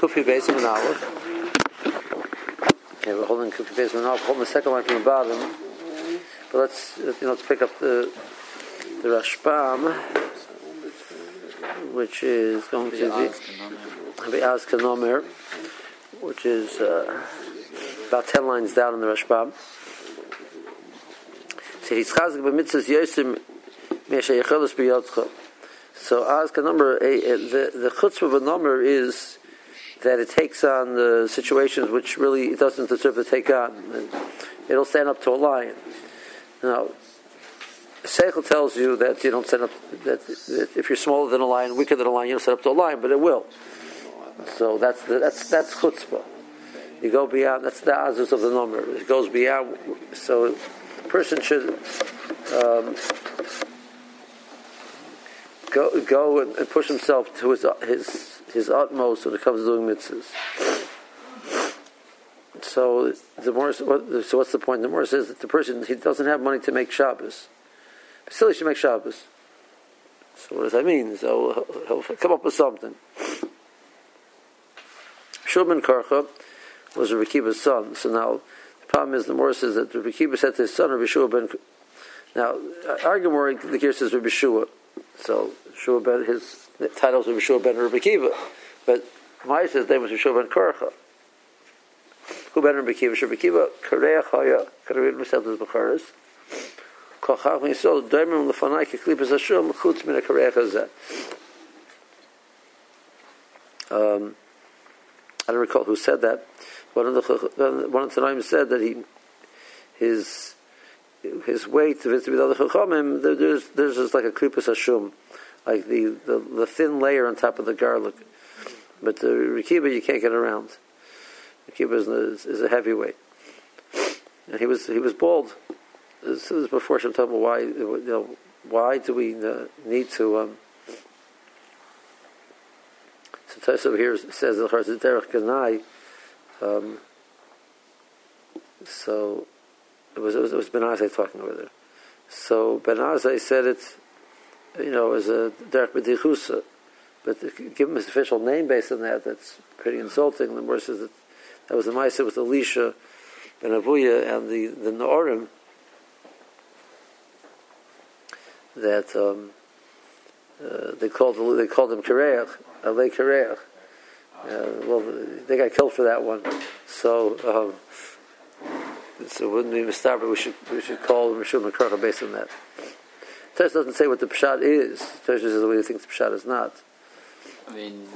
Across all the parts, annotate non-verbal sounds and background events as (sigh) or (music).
Kufi Beis Aleph. Okay, we're holding Kufi Beis Aleph. Holding the second line from the bottom. But let's you know, let's pick up the the Rashbam, which is going to be Az Kanomer, which is uh, about ten lines down in the Rashbam. So he's chazak b'mitzvahs yosim me'asher yechelos b'yodcha. So Azka number, a the, the chutzpah of a number is that it takes on the situations which really it doesn't deserve to take on. It'll stand up to a lion. Now, Seichel tells you that you don't stand up, that, that, if you're smaller than a lion, weaker than a lion, you don't stand up to a lion, but it will. So that's the, that's that's chutzpah. You go beyond. That's the azus of the number. It goes beyond. So, a person should um, go go and, push himself to his his his utmost when it comes to doing mitzvahs. So the more so what's the point? The more says that the person he doesn't have money to make Shabbos, but still he should make Shabbos. So what does that mean? So he'll, come up with something. Shulman Karcha was Rabbi Kiva's son. So now the problem is the more says that Rabbi Kiva said to his son Rabbi Shua ben. Now, arguing the gear says Rabbi Shua. So Shua ben his titles of Shua ben Rabbi Kiva, but Ma'ase's name was Shua ben Korcha. Who ben Rabbi Kiva? Rabbi Kiva Kareach Haya Kareach Meseldas Becharis. Kochach Misol Daimim Lefanai Keklipas Hashem Chutz Min. Um, I don't recall who said that. One of the one of the Tanaim said that he his his it to be the other chachamim, there's there's just like a klipas hashum, like the, the, the thin layer on top of the garlic. But the rikiba you can't get around. Rikiba is, is a heavyweight, and he was he was bald. This is before some time. Why you know, why do we uh, need to? Um, so Tosaf here says the Derech Ganai. Um, so it was it was, it was Ben Azai talking over there. So Ben Azai said it, you know, as a Derek B'dichusa, but give him his official name based on that. That's pretty insulting. The more says that that was the Maisa with Elisha Ben Avuya and the the Naorim that um, uh, they called they called him Kareach, Alei Kareach. Uh, well, they got killed for that one. So. Um, so it wouldn't be but We should we should call Rishon Makarcha based on that. Tesh doesn't say what the pshat is. Tesh says the way he thinks the pshat is not. I mean,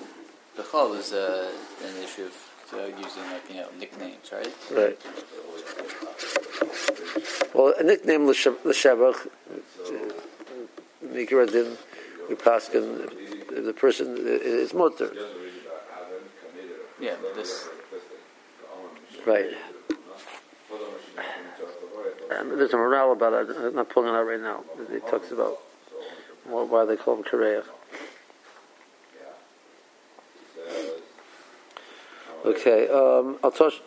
the chol is uh, an issue of uh, using like you know nicknames, right? Right. Well, a nickname l'shabach, Mikra din, we paskin, the person is mutter. Yeah, this. Right. There's a morale about it. I'm not pulling it out right now. It talks about why they call him Kareach. Okay, um, I'll touch.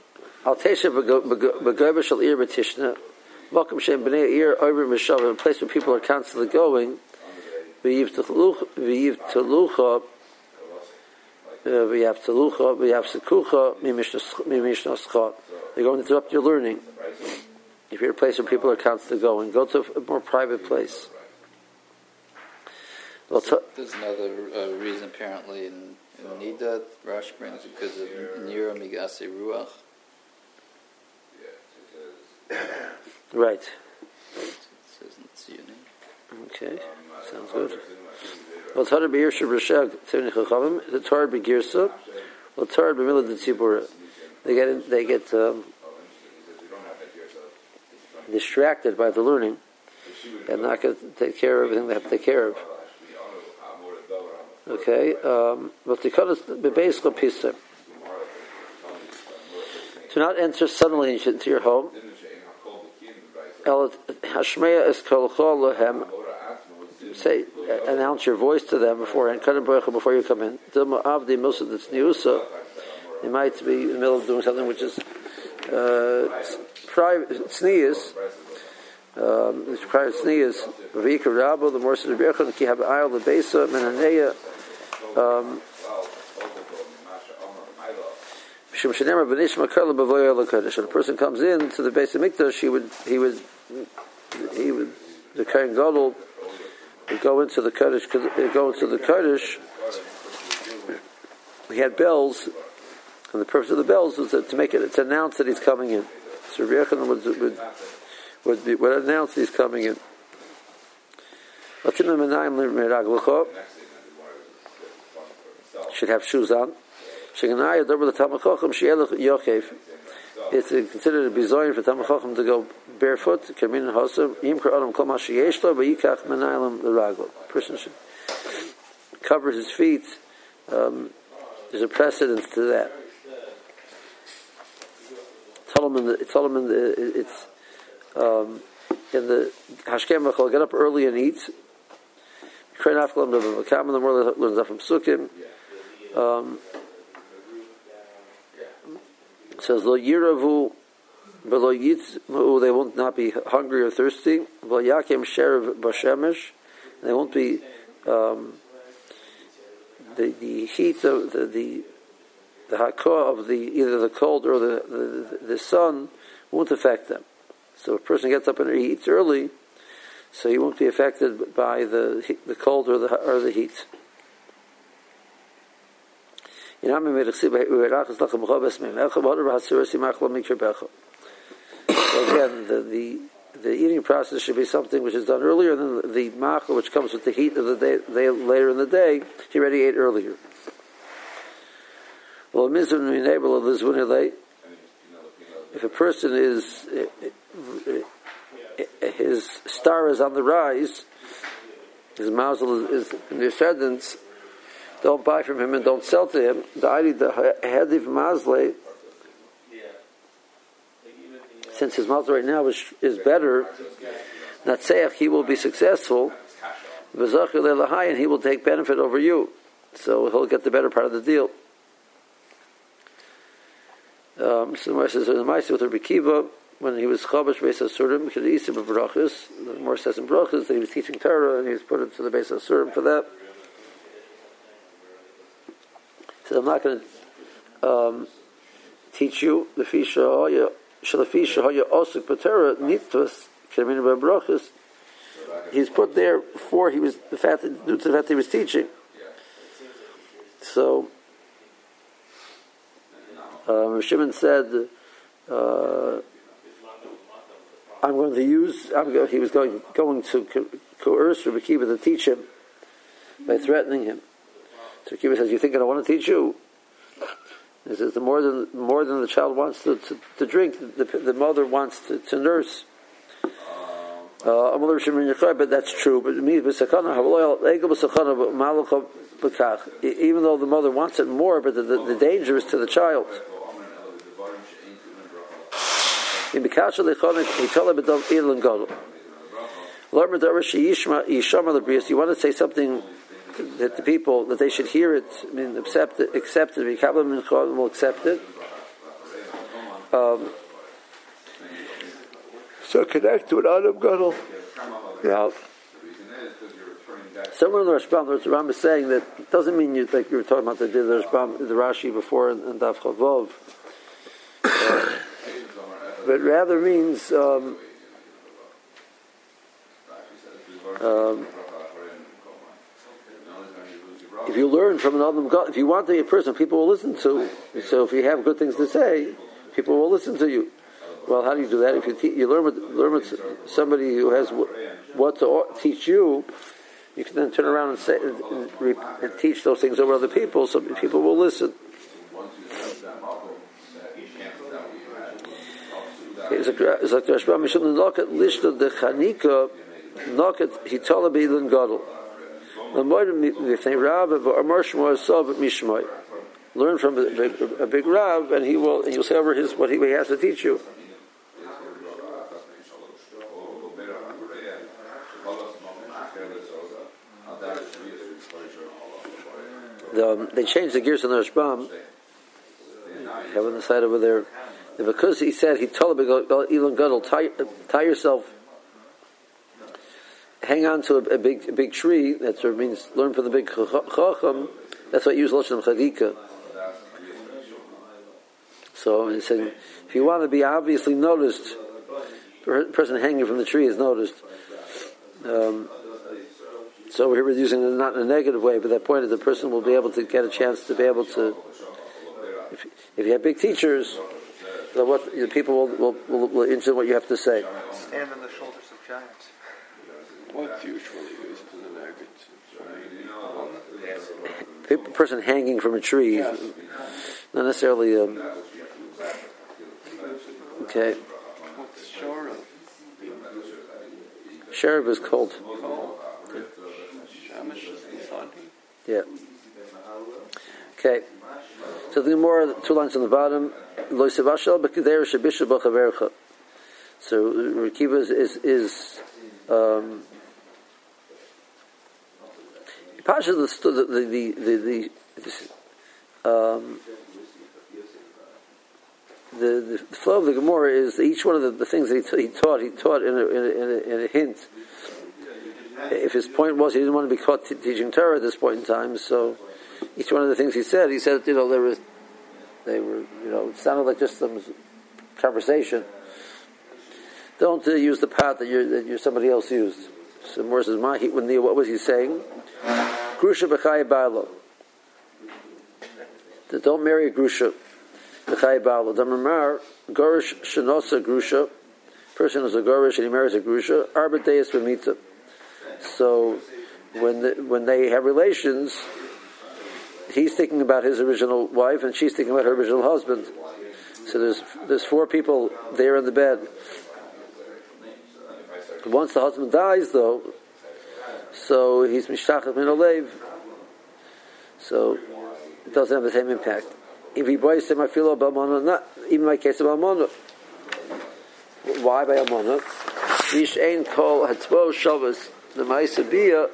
I'll taste it. Begover shall ear betishna. Welcome Shem b'nei ear over mishav. A place where people are constantly going. V'yiv telucha. V'yav telucha. V'yav sekucha. Mimishnaschot. They're going to interrupt your learning. If you're a place where people are constantly going, go to a more private place. Well, t- There's another uh, reason apparently in, in Nida, Rash brings because of Nira Migasi Ruach. Right. Okay, sounds good. Well, Torah be'ir Rashag Tivni Chachavim, the Torah be'girsa, well, Torah be'mila de They get, they get, um, distracted by the learning and not going to take care of everything they have to take care of. Okay, um, but the cut is basically pisa. Do not enter suddenly into your home. Is. Say, announce your voice to them beforehand. Before you come in. Dilma avdi the. They might be in the middle of doing something which is uh, sneeze, um, the Rabbo, the Morsa of Birchon, Ki the Besa, Menaneya, um, person comes in to the base of Mikdash, he would, he would, he would, the Kohen Gadol would go into the Kodesh, go into the Kodesh. We had bells, and the purpose of the bells was to make it, to announce that he's coming in. So Rabbi Yochanan would, would, would, be, would announce he's coming in. Should have shoes on. It's considered a bizoyin for Tamachochem to go barefoot. Kamin Hosam Yimkar L'Raglo. Person should cover his feet. Um, there's a precedent to that. Solomon, Solomon, it's um, in the Hashkem Bachal, get up early and eat. Train Kalam Davar Makam, in the world learns that from Sukkim. Um, says lo yiravu below yitzmu they won't not be hungry or thirsty below yakim sherev bashemesh they won't be um, the the heat of the the the hakah of the either the cold or the, the the sun won't affect them. So a person gets up and he eats early, so he won't be affected by the the cold or the or the heat. So again, the, the the eating process should be something which is done earlier than the machal, which comes with the heat of the day, day later in the day. He already ate earlier. If a person is his star is on the rise, his mazel is in the ascendance, don't buy from him and don't sell to him. The idea the since his mazel right now is, is better, Natseach, he will be successful, and he will take benefit over you. So he'll get the better part of the deal. Um, so the says in the Maisa with Rabbi Kiva, when he was chabash beis asurim, because he of brachas, the more says in brachas that he was teaching Torah and he was put into the beis asurim for that. So I'm not going to um, teach you the fisha shalafisha hoya osuk patera nitwas kemin brachas. He's put there for he was the fact that due to the fact that he was teaching. So um, Shimon said, uh, "I'm going to use." Go, he was going going to coerce Rabbi Kiva to teach him by threatening him. So Kiva says, "You think I don't want to teach you?" He says, "The more than more than the child wants to, to, to drink, the, the, mother wants to, to nurse." Uh, but that's true. But even though the mother wants it more, but the, the, the danger is to the child. In he told You want to say something that the people that they should hear it, I mean, accept it, accept it. will accept it. Um, so connect to an Adam Gadol. Yeah. Somewhere in the Rashbam, the Rambam is saying that it doesn't mean you like you were talking about the the, Rashbam, the Rashi before in, in Daf Chavov, uh, but rather means um, um, if you learn from another if you want to be a person people will listen to, so if you have good things to say, people will listen to you. Well, how do you do that? If you, te- you learn with learn with somebody who has what to teach you, you can then turn around and say and, and teach those things over other people, so people will listen. It's like the Rashba Mishum Nokat Lishta de Chanika Nokat Hitala Beilin Gadol. Learn from a, a, big Rav, and he will. You'll say over his what he has to teach you. The, um, they changed the gears on the Rashbam. Have on the side over there. And because he said he told Elon Gadol, tie, tie yourself hang on to a, a big a big tree. That sort of means learn from the big chacham. That's what use lashon chadika. So he said, if you want to be obviously noticed, a person hanging from the tree is noticed. Um, so here we're using it not in a negative way, but that point is the person will be able to get a chance to be able to. If, if you have big teachers, so what the people will, will, will, will interested in what you have to say. Stand on the shoulders of giants. What's usually used in the negative? A person hanging from a tree, not necessarily. Um, okay. What's short of? Is cold. Shamish is the sun. Yeah. Okay. So the more two lines on the bottom. So Rekiva is is, is um, Pasha the the the the, the, um, the, the flow of the Gemara is each one of the, the things that he, he taught, he taught in a, in, a, in, a, in a hint. If his point was he didn't want to be caught t- teaching Torah at this point in time, so each one of the things he said, he said, you know, there was, they were, you know, it sounded like just some conversation. Don't uh, use the path that, you're, that you're somebody else used. So Morris says, "My, he, when what was he saying? Grusha b'chai ba'alo. Don't marry a grusha. B'chai ba'alo. Damar gorish shenosa grusha. Person is a gorish and he marries a grusha. Arba deis b'mita. So when the, when they have relations, he's thinking about his original wife and she's thinking about her original husband. So there's there's four people there in the bed. Once the husband dies, though, so he's mishtachach min olev. So it doesn't have the same impact. If he buys him, I feel not even my case of almana. Why by almana? Yish ein kol hatzbo shabbos the ma'isa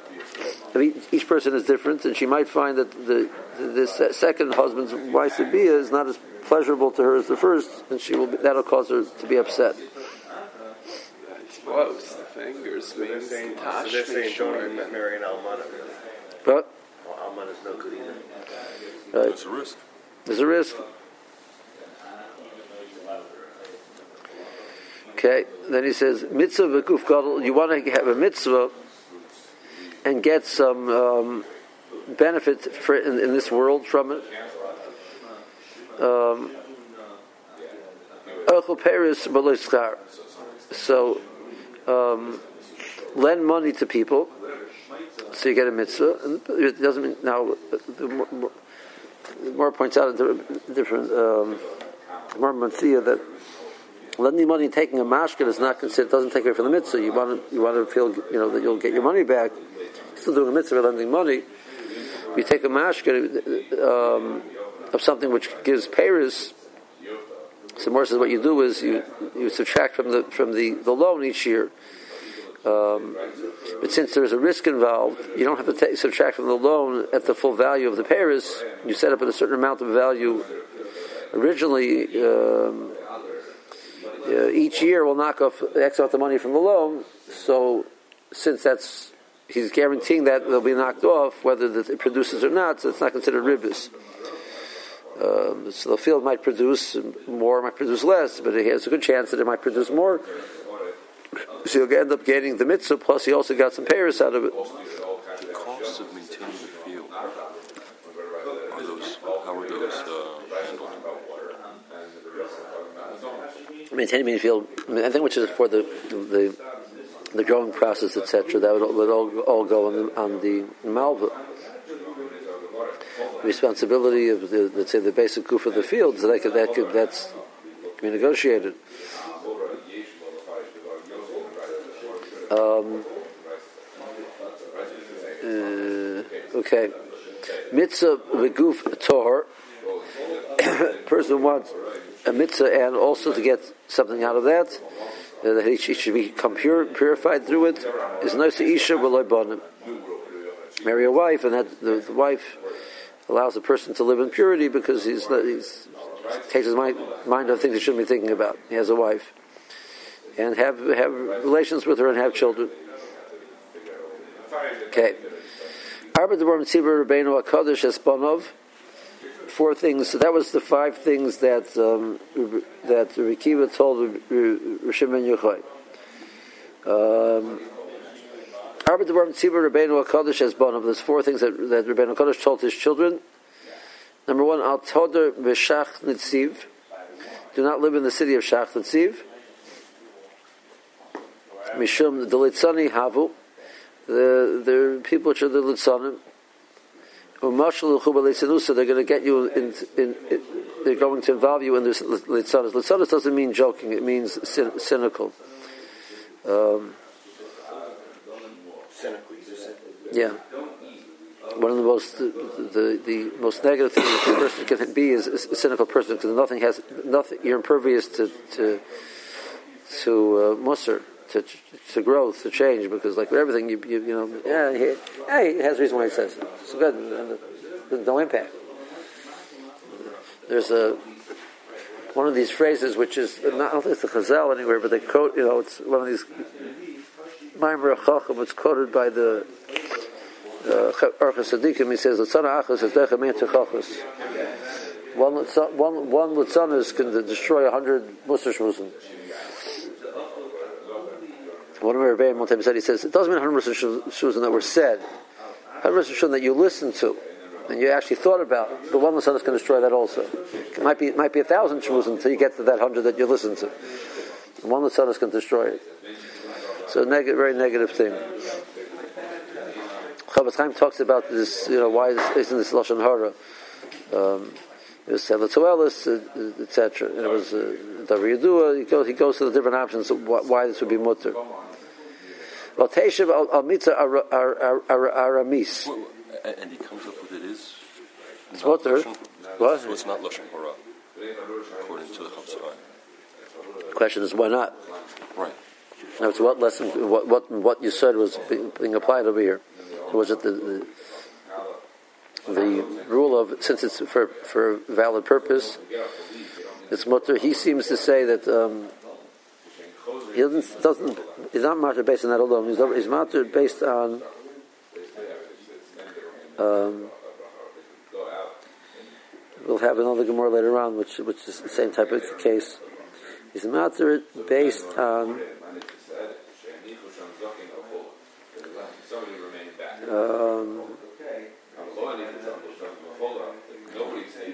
I mean each person is different, and she might find that the, the this second husband's ma'isa is not as pleasurable to her as the first, and she will be, that'll cause her to be upset. Both the fingers So they're means saying, so they're saying don't marry an almana, really. But Well, almana's no good either. right, It's a risk. there's a risk. Okay, then he says mitzvah v'kuf gadol. You want to have a mitzvah and get some um, benefit for, in, in this world from it. Um. So, um, lend money to people, so you get a mitzvah. And it doesn't mean now. The more, the more points out a different. Um, more that lending money taking a mashkin is not considered doesn't take away from the mitzvah. You want to you want to feel you know that you'll get your money back. You're still doing a mitzvah lending money. You take a mashkin um, of something which gives payers. So more says what you do is you, you subtract from the from the, the loan each year. Um, but since there's a risk involved, you don't have to take, subtract from the loan at the full value of the payers. You set up at a certain amount of value. Originally, um, uh, each year will knock off X amount of money from the loan. So, since that's he's guaranteeing that they'll be knocked off, whether it produces or not, so it's not considered ribis. Um, so the field might produce more, might produce less, but he has a good chance that it might produce more. So he'll end up getting the mitzvah, plus he also got some payers out of it. The costs of maintaining the field are those how are those uh, handled? Maintaining the field, I, think which is for the the, the growing process, etc. That would, would all, all go on the, on the malva. Responsibility of the let's say the basic goof of the fields that could, that could, that's be negotiated. Um, uh, okay. Mitzvah beguf tohar. (coughs) Person wants a mitzvah and also to get something out of that, uh, that he should become pure, purified through it. Is to isha Marry a wife, and that the, the wife allows a person to live in purity because he's, he's takes his mind, mind off things he shouldn't be thinking about. He has a wife and have have relations with her and have children. Okay. Arba Debar Mitzibur Rabbeinu HaKadosh Esponov four things. So that was the five things that um, that Rikiva told Rishim ben Yochai. Um, Arba Devarim Tzibur Rabbeinu HaKadosh has Bonav. There's four things that, that Rabbeinu HaKadosh told his children. Number one, Al Toder B'Shach Nitziv. Do not live in the city of Shach Nitziv. Mishum the Litzani Havu. The, the people which are the Litzanim. They're going to get you in, in, in, they're going to involve you in this litzanis. Doesn't mean joking; it means cyn- cynical. Um, yeah, one of the most the, the, the most negative things a person can be is a cynical person because nothing has nothing. You're impervious to to to uh, musser to, to growth, to change, because like everything, you, you, you know, yeah, he, yeah, he has reason why he says it. It's good, and no impact. There's a one of these phrases which is not I don't think it's a Chazal anywhere, but they quote, you know, it's one of these Maimer Chacham. It's quoted by the uh, Orchos Tzaddikim. He says, "Latzana achas is decha chachas." One one one can destroy a hundred Musar Shmuzim. One of my Rebbeim one time said, he says, it doesn't mean 100% shuzim that were said. 100% shuzim that you listened to and you actually thought about. The one going to destroy that also. It might be, it might be a thousand shuzim until you get to that hundred that you listened to. The one going to destroy it. So neg- very negative thing. Chofetz Chaim talks about this, you know, why isn't this Lashon Hara? Um, it was Selatoelis, etc. It was uh. He goes, he goes to the different options of why this would be mutter. Well, al mitzvah aramis. And he comes up with it is. It's mutter. What? So it's not lashon hara, according to the Chafetz The question is why not? Right. Now, it's what lesson, what what what you said was being applied over here. Was it the, the the rule of since it's for for a valid purpose? It's mutter. He seems to say that. Um, he doesn't, doesn't he's not matter based on that alone. He's, matter based on um, we'll have another Gemara later on, which which is the same type of case. He's matter based on um,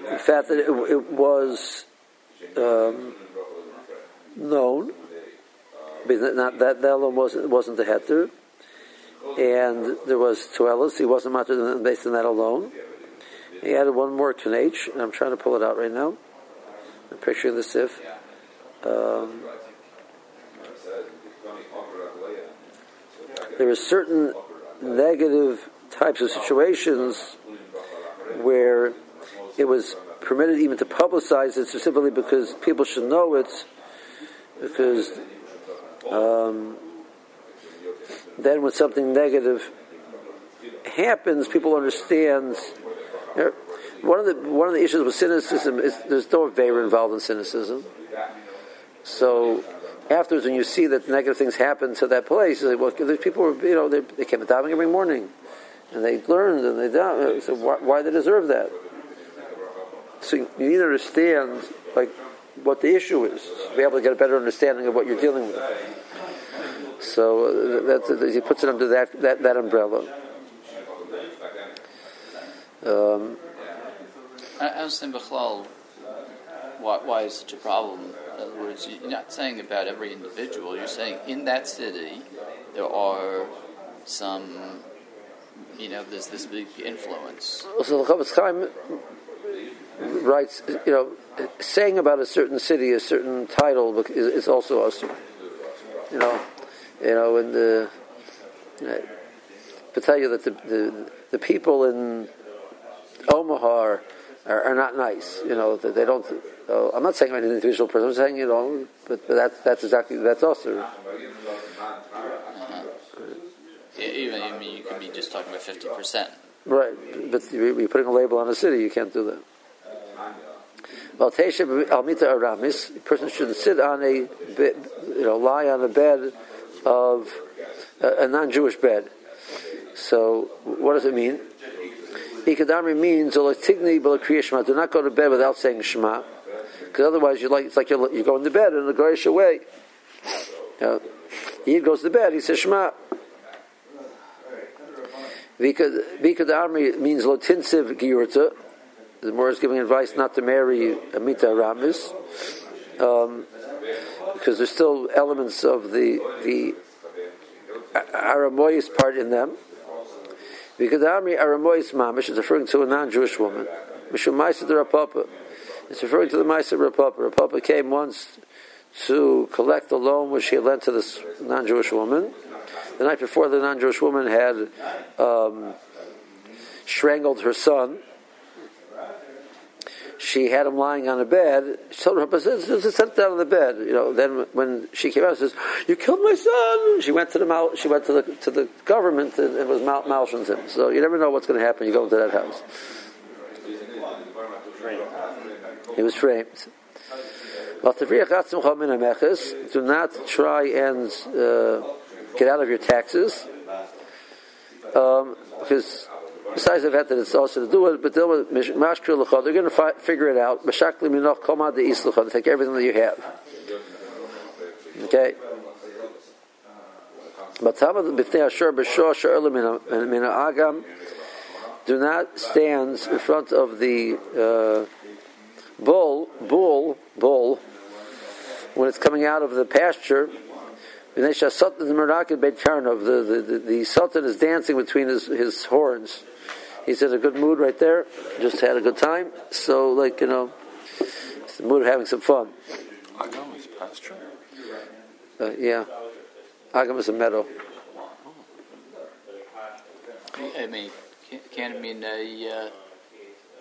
the fact that it, it was um, not that that alone wasn't wasn't the heter, and there was tuelis. He wasn't matter based on that alone. He added one more H, and I'm trying to pull it out right now. I'm picturing the sif. Um, there are certain negative types of situations where it was permitted even to publicize it specifically because people should know it because um, then when something negative happens, people understand. one of the one of the issues with cynicism is there's no favor involved in cynicism. So afterwards, when you see that negative things happen to that place, like, well, there's people were, you know they, they came to davening every morning, and they learned and they davened. So why, why they deserve that? So you need to understand like what the issue is, to be able to get a better understanding of what you're dealing with. So uh, that, he puts it under that, that, that umbrella. Um, I understand Bechlal why, why is such a problem. In other words, you're not saying about every individual. You're saying in that city there are some, you know, there's this big influence. So the Chofetz Chaim writes, you know, saying about a certain city a certain title is, is also us. You know, you know, and the to tell you that the, the, the people in Omaha are, are, not nice. You know, that they don't. Uh, I'm not saying I'm an individual person. I'm saying you know, but, but that's that's exactly that's also. Even I mean, you could be just talking about fifty percent. Right, but you're putting a label on a city. You can't do that. Tesha Almita Aramis, a person shouldn't sit on a, bed, you know, lie on a bed of a, non-Jewish bed. So, what does it mean? Ikadami means. Do not go to bed without saying Shema, because otherwise you like it's like you're, you're going to bed in a goyish way. Yid goes to bed, he says Shema. Vikadami means lotinsiv giyurta. The Morris is giving advice not to marry Amita Ramis, um, because there's still elements of the the Aramoyis part in them. Vikadami Aramoyis mamish is referring to a non-Jewish woman. Mishum Maisa de Rav Papa. It's referring to the Maisa Rav Papa. Rapapa came once to collect the loan which he had lent to this non-Jewish woman. The night before, the non-Jewish woman had um, strangled her son. She had him lying on a bed. She told her, "But sit down on the bed." You know. Then when she came out, she says, "You killed my son." She went to the she went to the to the government and it was mal- him. So you never know what's going to happen. You go into that house. He was framed. Do not try and uh, get out of your taxes. Um, because besides the fact that it's also to do it, but they're going to fi- figure it out. Take everything that you have. Okay. But Do not stand in front of the uh, bull, bull, bull, when it's coming out of the pasture. The, the, the, the Sultan is dancing between his, his horns. He's in a good mood right there, just had a good time. So, like, you know, it's the mood of having some fun. Agam is pasture. Uh, yeah. Agam is a meadow. I mean, can, can it mean a uh,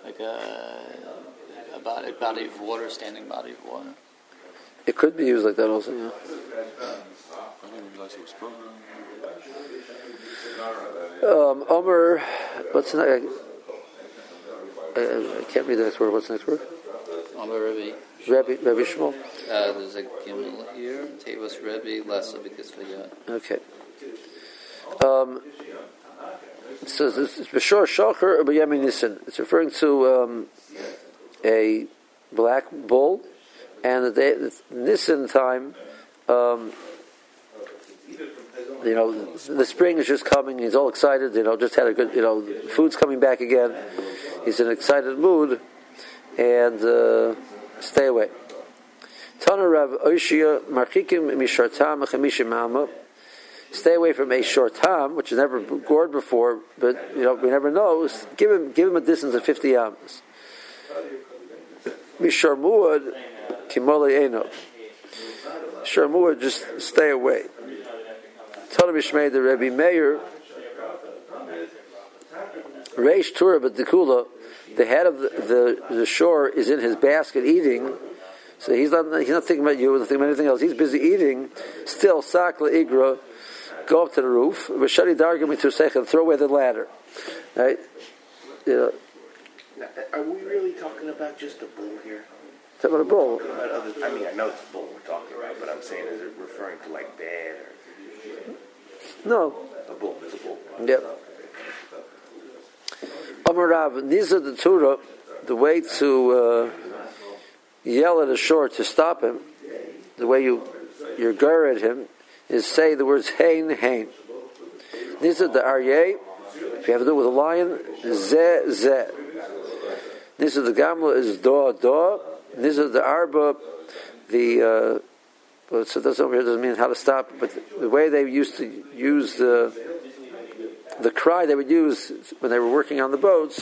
like a, a body, a body of water, standing body of water? It could be used like that also, yeah. I didn't realize it was spoken. Um, Omer, what's the next? I, I can't read the next word. What's the next word? Amar Rebbe. Rabbi, Rabbi Shmuel. Uh, there's a gimel here. Tavos Rebbe, less because forgot. Okay. Um, so this is Bashor Shocher or Nissen. It's referring to um, a black bull, and the day the time. Um, you know, the spring is just coming. He's all excited. You know, just had a good. You know, food's coming back again. He's in an excited mood, and uh, stay away. Tana Rav Marchikim Mishartam Chamishim Alma. Stay away from a shortam, which is never gored before, but you know we never know. Give him give him a distance of fifty amas. Misharmuad Sharmuad, just stay away. Tana Bishmei the Rebbe Meir. Reish Tura but Dekula, the head of the, the, the shore is in his basket eating. So he's not he's not thinking about you, not thinking about anything else. He's busy eating. Still, sakla igra, go up to the roof. Rashadi dargam to second, throw away the ladder. Right? You know, Are we really talking about just a bull here? About a bull. Other, I mean, I know it's a bull we're talking about, but I'm saying is it referring to like bad or? No. a bull? It's a bull. Yep. Amar Rav, Niza the Torah, the way to uh, yell at a shore to stop him, the way you you gar at him, is say the words hein hein. Niza the Aryeh, if you have to do it with a lion, ze ze. Niza the Gamla is da da. Niza the Arba, the uh, so that's over here doesn't mean how to stop, but the way they used to use the the cry they would use when they were working on the boats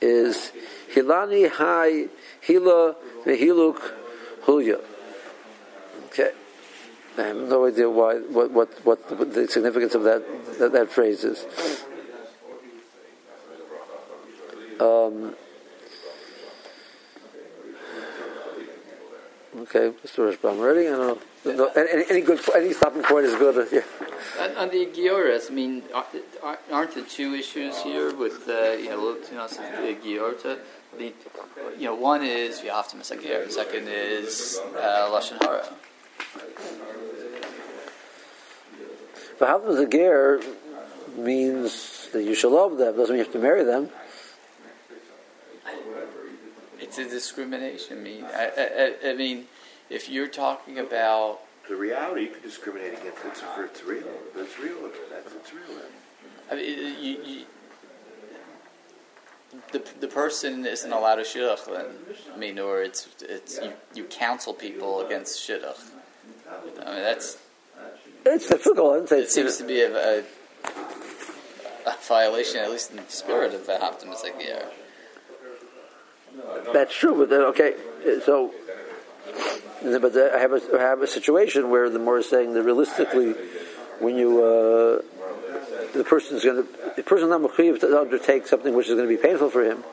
is Hilani Hai Hila Vehiluk Hulya. Okay. I have no idea why what what what the significance of that that, that phrase is. Um, okay, Mr. Rashbam, ready? I don't know. No, any, any good, any stopping point is good. Yeah. On, on the Gioras, I mean, aren't- the two issues here with uh, you know, you know, the Giorta? The, you know, one is V'yaftim the second is uh, Lashon Hara. Does a means that you should love them doesn't mean you have to marry them. It's a discrimination. I mean, I, I, I mean, if you're talking about The reality, you can discriminate against it if it's real. If it's real, that's it's real. I mean, you, you, the the person isn't allowed to shidduch then. I mean, or it's it's you, you counsel people against shidduch. I mean, that's It's difficult. I didn't it it's, seems to be a, a, a violation, at least in the spirit of the Haftam Zegier. That's true, but then okay, so. But I have a I have a situation where the more is saying that realistically, when you uh, the person's going to the person's not mechuyev to undertake something which is going to be painful for him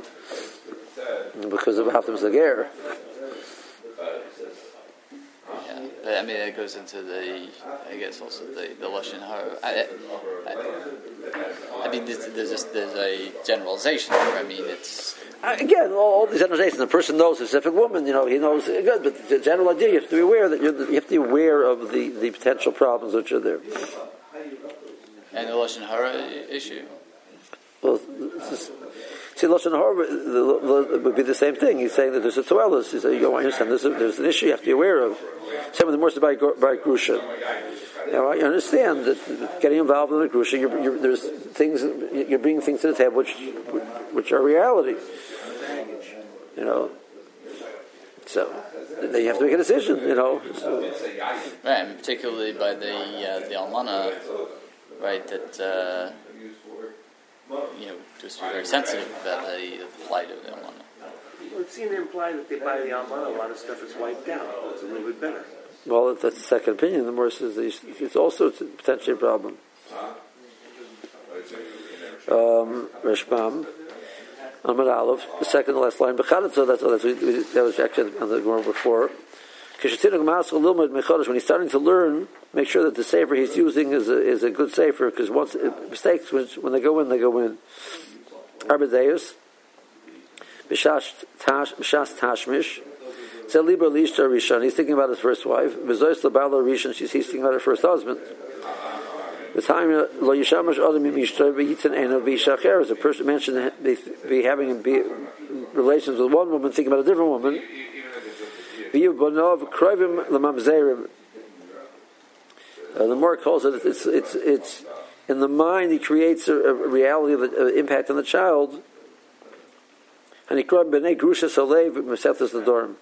because of haftam zager. Yeah, I mean, it goes into the, I guess also the the lashon hara. I, mean, there's, there's just there's a generalization. I mean, it's Uh, Again, all, all these generalizations. The person knows a specific woman. You know, he knows good. But the general idea, you have to be aware that you're, you have to be aware of the, the potential problems which are there. and the lashon hara issue. Well, this is, see, lashon hara would be the same thing. He's saying that there's a saying, you don't understand. There's, a, there's an issue you have to be aware of. Same with the morse by by grusha. Now, I understand that getting involved in the grusha, you're, you're, there's things you're bringing things to the table which which are reality. You know, so then you have to make a decision. You know, so, Right, and particularly by the uh, the almana, right? That uh, you know, just be very sensitive about the, the plight of the almana. Well, it seemed to imply that they buy the almana, a lot of stuff is wiped out. It's a little bit better. well, if that's the second opinion. The more says that it's also potentially a problem. Um, Rashbam. Amar Aleph, the second to last line. B'chadetza, that's, that's, we, we, that was actually on the Gemara before. When he's starting to learn, make sure that the safer he's using is a, is a good safer, because once it, mistakes, when, they go in, they go in. Arbadeus, B'shas Tash, B'shas Tashmish, he's thinking about his first wife. B'zois Labala Rishon, she's he's thinking about her first husband. The time lo yishamash adam mishtar beyitzin eno b'ishacher. As a person mentioned, they be having be relations with one woman, thinking about a different woman. Uh, the more calls it, it's it's it's in the mind. He creates a, a reality of an impact on the child. And he kroivim b'nei grusha salev meseftas the dorm.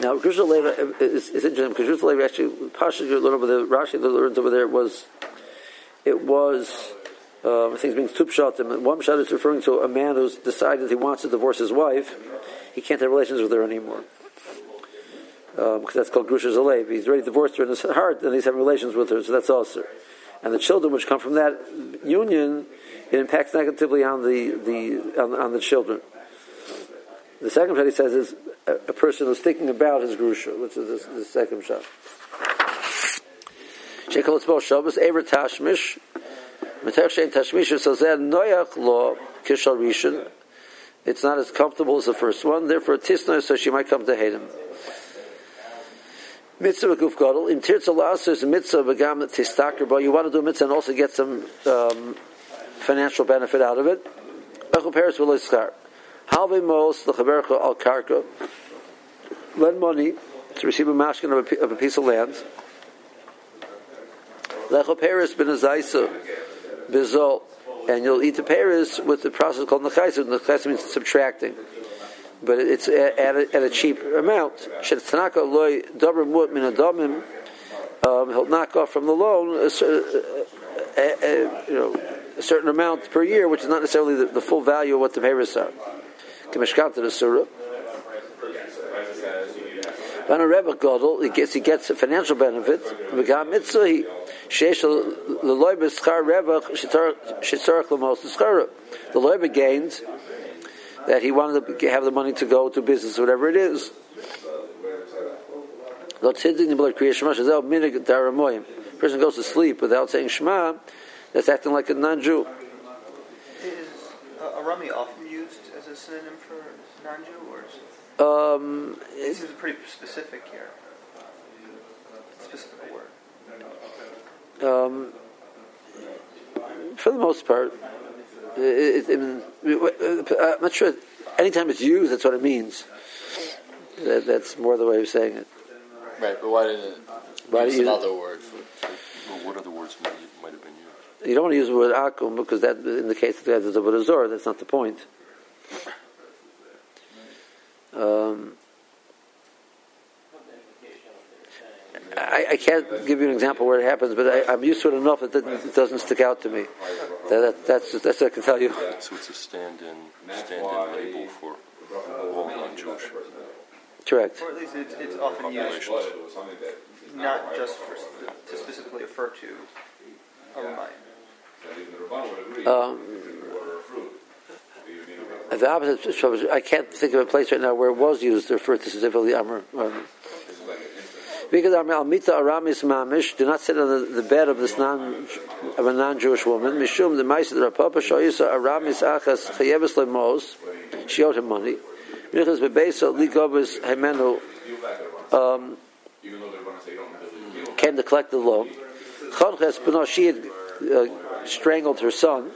Now, Grusha Leva is, is interesting because Grusha Leva actually, Pasha, a little bit, the Rashi learns over there was, it was, um, I think it's being two pshatim. One pshat is referring to a man who's decided he wants to divorce his wife. He can't have relations with her anymore. Um, because that's called Grusha Zalev. He's already divorced her in his heart and he's having relations with her, so that's also. And the children which come from that union, it impacts negatively on the, the, on, on the children. The second shot he says is a, a person who's thinking about his grusha, which is the, second shot. Shabbos Tashmish Tashmish. It's not as comfortable as the first one, therefore tisna, so she might come to hate him. Mitzvah Guf Gadol Im Tirtza Laser is a mitzvah Begam Tistaker, but you want to do mitzvah and also get some um, financial benefit out of it. Echel Paris will Iskar. Halve Mos Lechabercha Al Karka. Lend money to receive a mashkin of a, of a piece of land. Lecho Paris ben Azaisa Bizol. And you'll eat the Paris with the process called Nechaisa. Nechaisa means subtracting. But it's at a, at a cheap amount. Shetanaka loy min adamim. Um, he'll knock off from the loan a, a, you know, a certain amount per year, which is not necessarily the, the full value of what the Paris are. The Surah. Van a Rebbe Godel, he gets he gets a financial benefit. V'gam mitzvah he sheish leloy b'schar Rebbe shetzarach l'mos l'schara. The Rebbe gains that he wanted to have the money to go to business, whatever it is. Person goes to sleep without saying Shema, that's acting like a non-Jew. Is uh, a, a rummy often used as a synonym for non-Jew, Um, it seems pretty specific here? Specific word. um, for the most part, it, it, it, I'm not sure. Anytime it's used, that's what it means. That, that's more the way of saying it. Right, but why didn't it Why use do you- another word for Well, what other words might, might have been used? You don't want to use the word akum because that indicates that there's a word azor. That's not the point. Um, I, I can't give you an example where it happens, but I, I'm used to it enough that it doesn't, stick out to me. That, that, that's that's what I can tell you. So it's a stand-in, stand-in label for all non-Jewish Correct. Or at least it's, it's often used not just for, to specifically refer to a Ramayan. Um, the opposite. I can't think of a place right now where it was used to refer to specifically Amr. Um, because Almita Aramis Mamish do not sit on the, the bed of this non of a non-Jewish woman. Mishum the Maisa the Rav Papa Shoyisa Aramis Achas Chayevis Lemos. She owed him money. Minchas Bebeisa Ligobis Hemenu um, came to collect the loan. Chonches she had uh, strangled her son.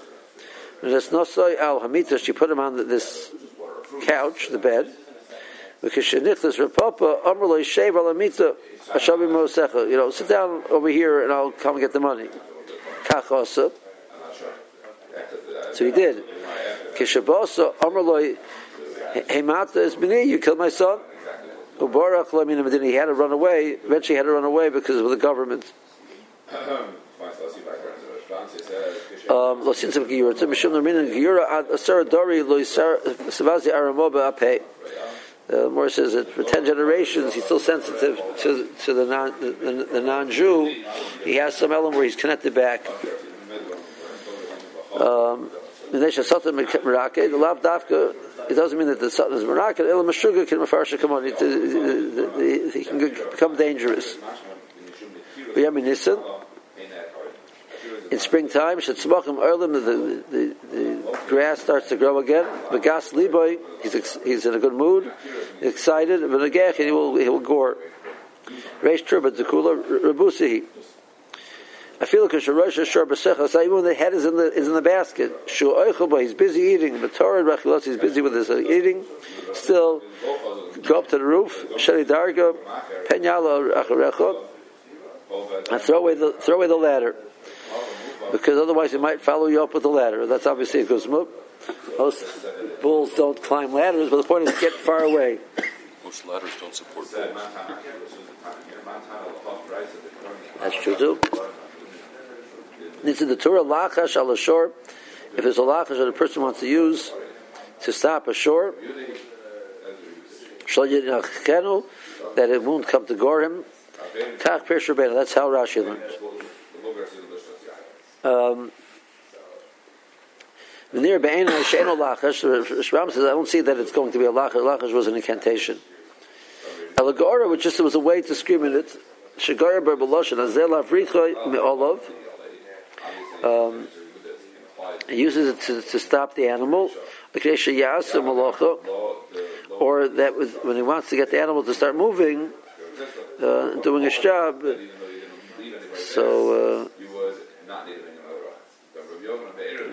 Nosoi Al Hamita she put him on this couch, the bed. Because shenichtas Rav Papa amrloi shev al amita ashabi mosecha. You know, sit down over here and I'll come get the money. Kachasa. So he did. Kishabasa amrloi hemata is bini. You killed my son. Ubarach lamina medina. He had to run away. Eventually, had to run away because of the government. (coughs) Um, lo giyura, to mishum lermina giyura ad asara dori lo savazi aramoba apay. Uh, Moore says that for ten generations he's still sensitive to to the non the, the non Jew. He has some element where he's connected back. Um. It doesn't mean that the satan is meraket. El mashuga can mafarsha come on. He can become dangerous. B'yamin Nisan. In springtime, shetzmachim earlim, the, the, the grass starts to grow again. Begas liboy, he's he's in a good mood, excited. V'nagech, and he will he will gore. Reish turba zekula rabusihi. I feel like a rosh hashar b'sechas. Even when the head is in the is in the basket, shu oichel he's busy eating. Torah rachilos, he's busy with his uh, eating. Still, go up to the roof. Shari darga, penyala acharecha, and throw away the throw away the ladder because otherwise it might follow you up with the ladder. That's obviously a guzmuk. Most bulls don't climb ladders, but the point is get far away. Most ladders don't support bulls. That's true too. Needs the Torah lachash al shore. If there's a lachash that a person wants to use to stop a shore, that it won't come to gore him. Kach Pirsher Bena. That's how Rashi learned. Um, Rashbam says, I don't see that it's going to be a Lachash. Lachash was an incantation. Alagora, which just was a way to scream in it, Shagara Berbeloshan, Azel Avricha Me'olov, um, he uses it to, to stop the animal, or that with, when he wants to get the animal to start moving, uh, doing his job. So uh,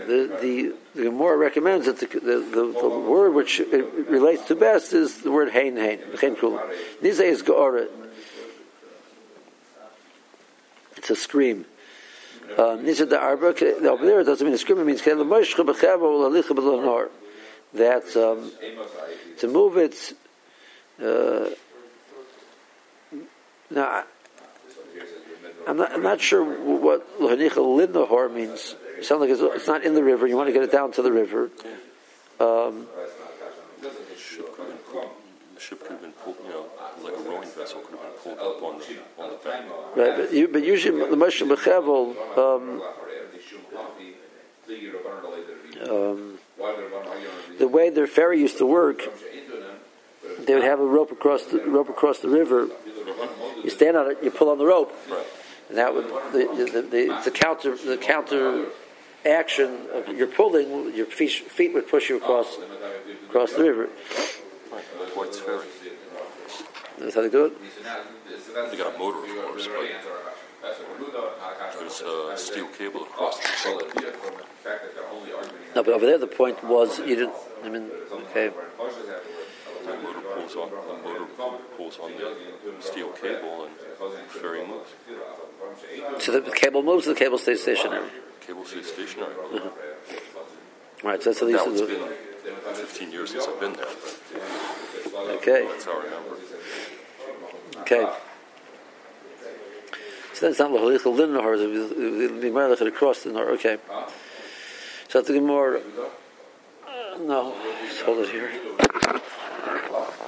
the the the Gemara recommends that the, the, the, the word which it relates to best is the word hein hein. Nize is georet. It's a scream. Nize the arba over there doesn't mean a scream. It means that um, to move it. Uh, now, I, I'm not, I'm not sure what Lohanicha Lidnahor means. It sounds like it's, it's not in the river. You want to get it down to the river. Um, The ship could have been pulled, you know, like a rowing vessel could have been pulled up on the, on the bank. right, but, you, but usually the Moshe Bechevel, um, um, the way their ferry used to work, they would have a rope across the rope across the river. You stand on it, you pull on the rope, and that would the the, the, the counter the counter action of your pulling, your feet, feet would push you across across the river. White's Ferry. That's how they do it. They got a motor, of course, but there's a steel cable across the tank. No, but over there the point was you didn't. I mean, okay. The motor pulls on the motor pulls on the steel cable and the ferry moves. So the cable moves, the cable stays stationary. Cable stays stationary. (laughs) Right. So that's at least. It's the- been 15 years since I've been there. Okay. That's how I remember. Okay. So that's not Lahalich Lin Nahar, it would be Marlech across the Nahar. Okay. So I have to get more. Uh, no, just hold it here.